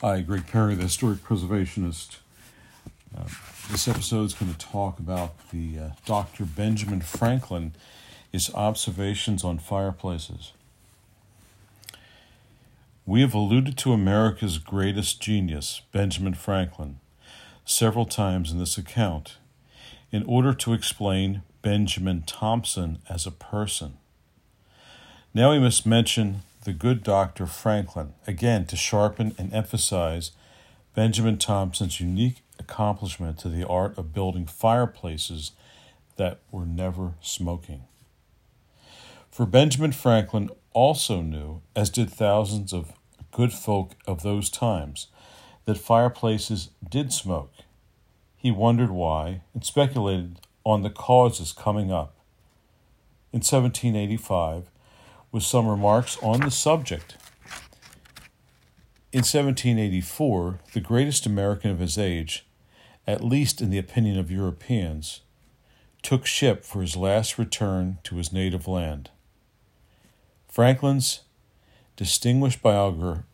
Hi, Greg Perry, the historic preservationist. Uh, this episode is going to talk about the uh, Dr. Benjamin Franklin, his observations on fireplaces. We have alluded to America's greatest genius, Benjamin Franklin, several times in this account, in order to explain Benjamin Thompson as a person. Now we must mention the good Dr. Franklin, again to sharpen and emphasize Benjamin Thompson's unique accomplishment to the art of building fireplaces that were never smoking. For Benjamin Franklin also knew, as did thousands of good folk of those times, that fireplaces did smoke. He wondered why and speculated on the causes coming up. In 1785, with some remarks on the subject. In 1784, the greatest American of his age, at least in the opinion of Europeans, took ship for his last return to his native land. Franklin's distinguished biographer,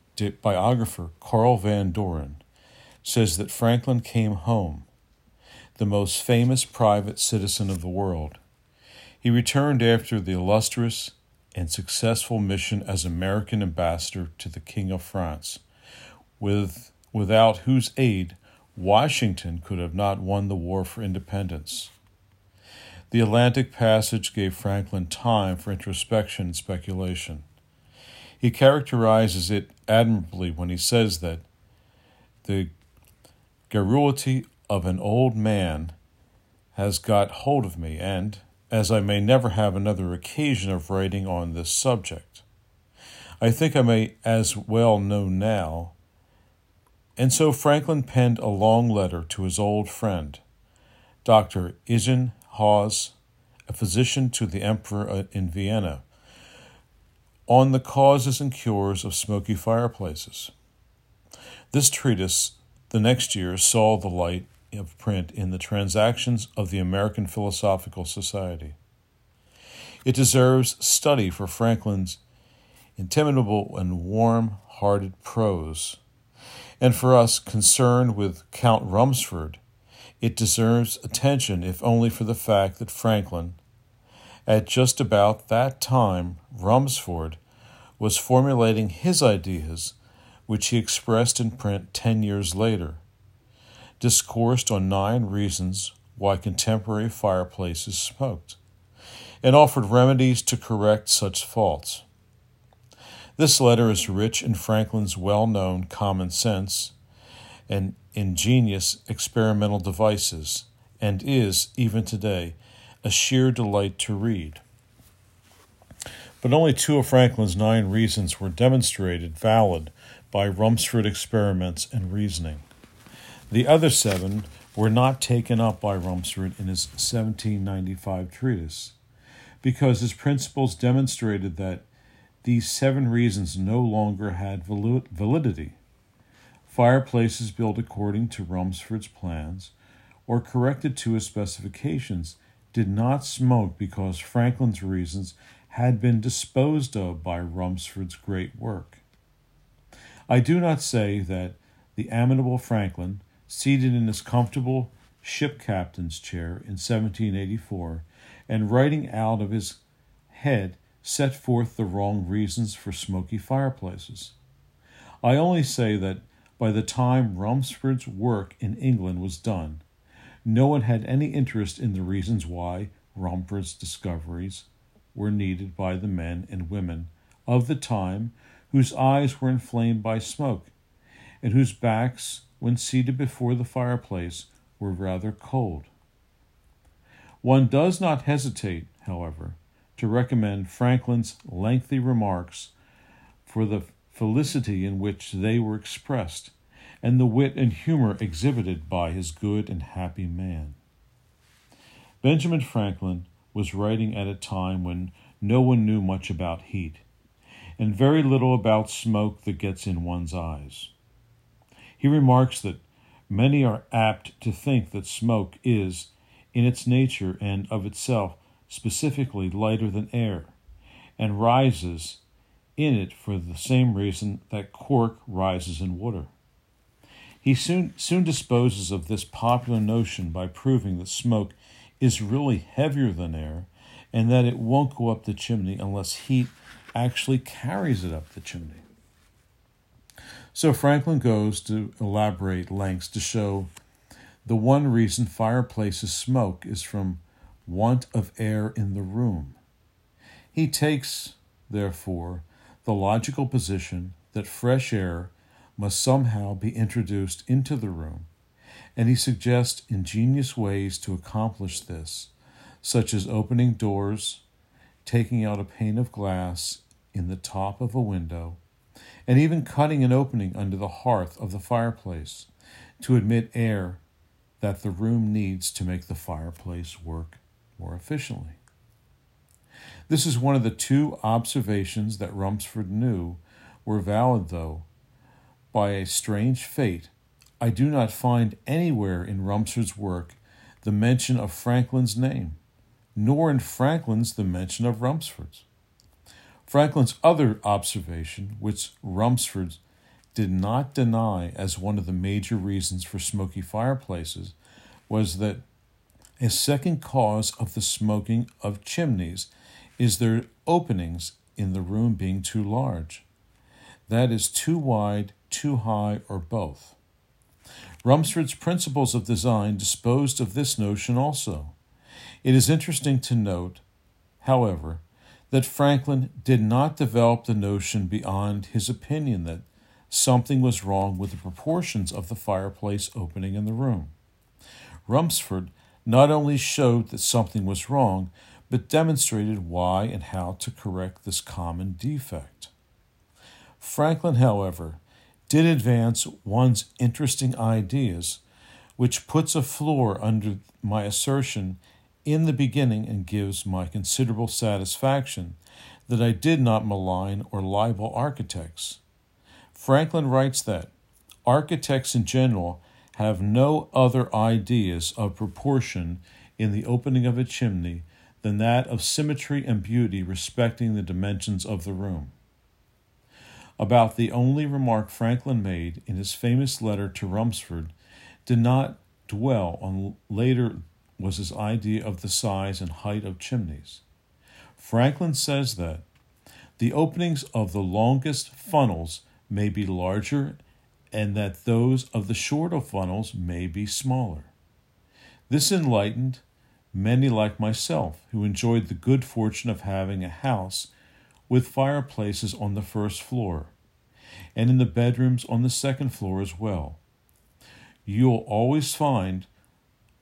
Carl Van Doren says that Franklin came home, the most famous private citizen of the world. He returned after the illustrious and successful mission as American ambassador to the King of France, with, without whose aid Washington could have not won the war for independence. The Atlantic Passage gave Franklin time for introspection and speculation. He characterizes it admirably when he says that the garrulity of an old man has got hold of me, and, as I may never have another occasion of writing on this subject. I think I may as well know now. And so Franklin penned a long letter to his old friend, Dr. Izen Haas, a physician to the Emperor in Vienna, on the causes and cures of smoky fireplaces. This treatise, the next year, saw the light of print in the Transactions of the American Philosophical Society. It deserves study for Franklin's intimidable and warm hearted prose. And for us concerned with Count Rumsford, it deserves attention if only for the fact that Franklin, at just about that time, Rumsford was formulating his ideas, which he expressed in print ten years later discoursed on nine reasons why contemporary fireplaces smoked, and offered remedies to correct such faults. This letter is rich in Franklin's well known common sense and ingenious experimental devices, and is, even today, a sheer delight to read. But only two of Franklin's nine reasons were demonstrated valid by Rumsford experiments and reasoning. The other seven were not taken up by Rumsford in his 1795 treatise, because his principles demonstrated that these seven reasons no longer had validity. Fireplaces built according to Rumsford's plans or corrected to his specifications did not smoke because Franklin's reasons had been disposed of by Rumsford's great work. I do not say that the amiable Franklin seated in his comfortable ship captain's chair in 1784, and writing out of his head set forth the wrong reasons for smoky fireplaces. I only say that by the time Rumsford's work in England was done, no one had any interest in the reasons why Rumford's discoveries were needed by the men and women of the time whose eyes were inflamed by smoke, and whose backs when seated before the fireplace, were rather cold. One does not hesitate, however, to recommend Franklin's lengthy remarks for the felicity in which they were expressed and the wit and humor exhibited by his good and happy man. Benjamin Franklin was writing at a time when no one knew much about heat, and very little about smoke that gets in one's eyes. He remarks that many are apt to think that smoke is, in its nature and of itself, specifically lighter than air, and rises in it for the same reason that cork rises in water. He soon, soon disposes of this popular notion by proving that smoke is really heavier than air and that it won't go up the chimney unless heat actually carries it up the chimney. So Franklin goes to elaborate lengths to show the one reason fireplaces smoke is from want of air in the room. He takes, therefore, the logical position that fresh air must somehow be introduced into the room, and he suggests ingenious ways to accomplish this, such as opening doors, taking out a pane of glass in the top of a window, and even cutting an opening under the hearth of the fireplace to admit air that the room needs to make the fireplace work more efficiently. This is one of the two observations that Rumsford knew were valid, though, by a strange fate, I do not find anywhere in Rumsford's work the mention of Franklin's name, nor in Franklin's the mention of Rumsford's. Franklin's other observation, which Rumsford did not deny as one of the major reasons for smoky fireplaces, was that a second cause of the smoking of chimneys is their openings in the room being too large. That is, too wide, too high, or both. Rumsford's principles of design disposed of this notion also. It is interesting to note, however, that Franklin did not develop the notion beyond his opinion that something was wrong with the proportions of the fireplace opening in the room. Rumsford not only showed that something was wrong, but demonstrated why and how to correct this common defect. Franklin, however, did advance one's interesting ideas, which puts a floor under my assertion in the beginning and gives my considerable satisfaction that I did not malign or libel architects. Franklin writes that architects in general have no other ideas of proportion in the opening of a chimney than that of symmetry and beauty respecting the dimensions of the room. About the only remark Franklin made in his famous letter to Rumsford did not dwell on later was his idea of the size and height of chimneys. Franklin says that the openings of the longest funnels may be larger and that those of the shorter funnels may be smaller. This enlightened many like myself who enjoyed the good fortune of having a house with fireplaces on the first floor and in the bedrooms on the second floor as well. You'll always find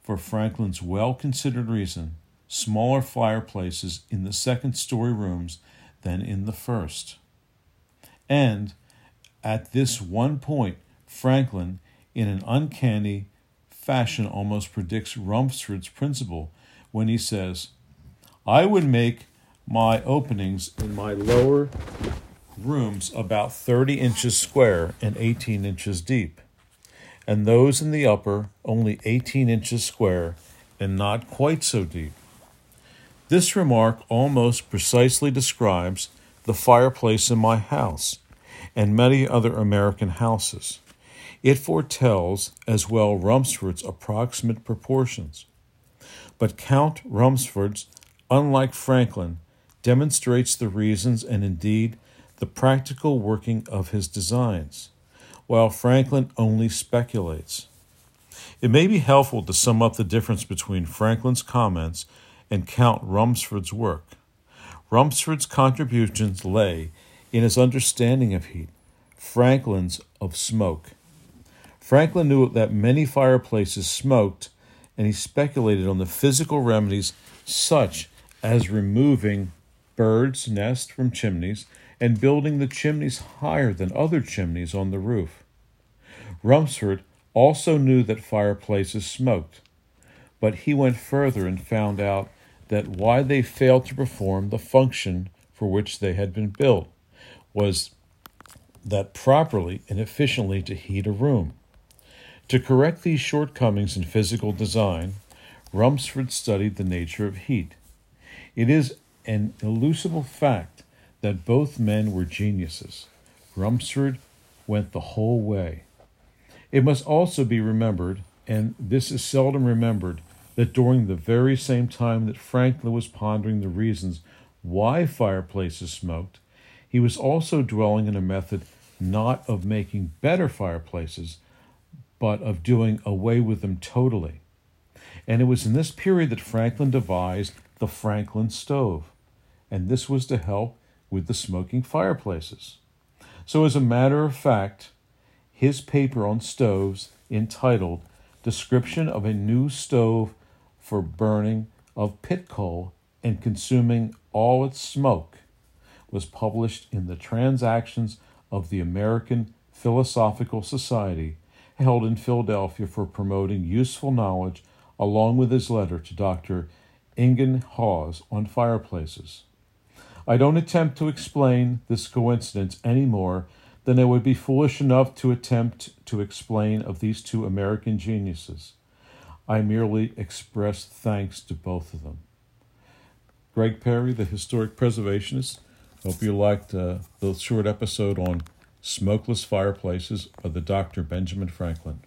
for Franklin's well considered reason, smaller fireplaces in the second story rooms than in the first. And at this one point, Franklin, in an uncanny fashion, almost predicts Rumsford's principle when he says, I would make my openings in my lower rooms about 30 inches square and 18 inches deep and those in the upper only 18 inches square and not quite so deep. This remark almost precisely describes the fireplace in my house and many other American houses. It foretells as well Rumsford's approximate proportions. But Count Rumsford's, unlike Franklin, demonstrates the reasons and indeed the practical working of his designs while Franklin only speculates. It may be helpful to sum up the difference between Franklin's comments and Count Rumsford's work. Rumsford's contributions lay in his understanding of heat, Franklin's of smoke. Franklin knew that many fireplaces smoked, and he speculated on the physical remedies such as removing birds' nests from chimneys and building the chimneys higher than other chimneys on the roof. Rumsford also knew that fireplaces smoked, but he went further and found out that why they failed to perform the function for which they had been built was that properly and efficiently to heat a room. To correct these shortcomings in physical design, Rumsford studied the nature of heat. It is an elusible fact that both men were geniuses. Rumsford went the whole way. It must also be remembered, and this is seldom remembered, that during the very same time that Franklin was pondering the reasons why fireplaces smoked, he was also dwelling in a method not of making better fireplaces, but of doing away with them totally. And it was in this period that Franklin devised the Franklin stove, and this was to help with the smoking fireplaces. So, as a matter of fact, his paper on stoves, entitled Description of a New Stove for Burning of Pit Coal and Consuming All Its Smoke, was published in the Transactions of the American Philosophical Society, held in Philadelphia for promoting useful knowledge, along with his letter to Dr. Ingenhousz on fireplaces. I don't attempt to explain this coincidence any more than I would be foolish enough to attempt to explain of these two American geniuses. I merely express thanks to both of them. Greg Perry, the historic preservationist, Hope you liked uh, the short episode on smokeless fireplaces of the Dr. Benjamin Franklin.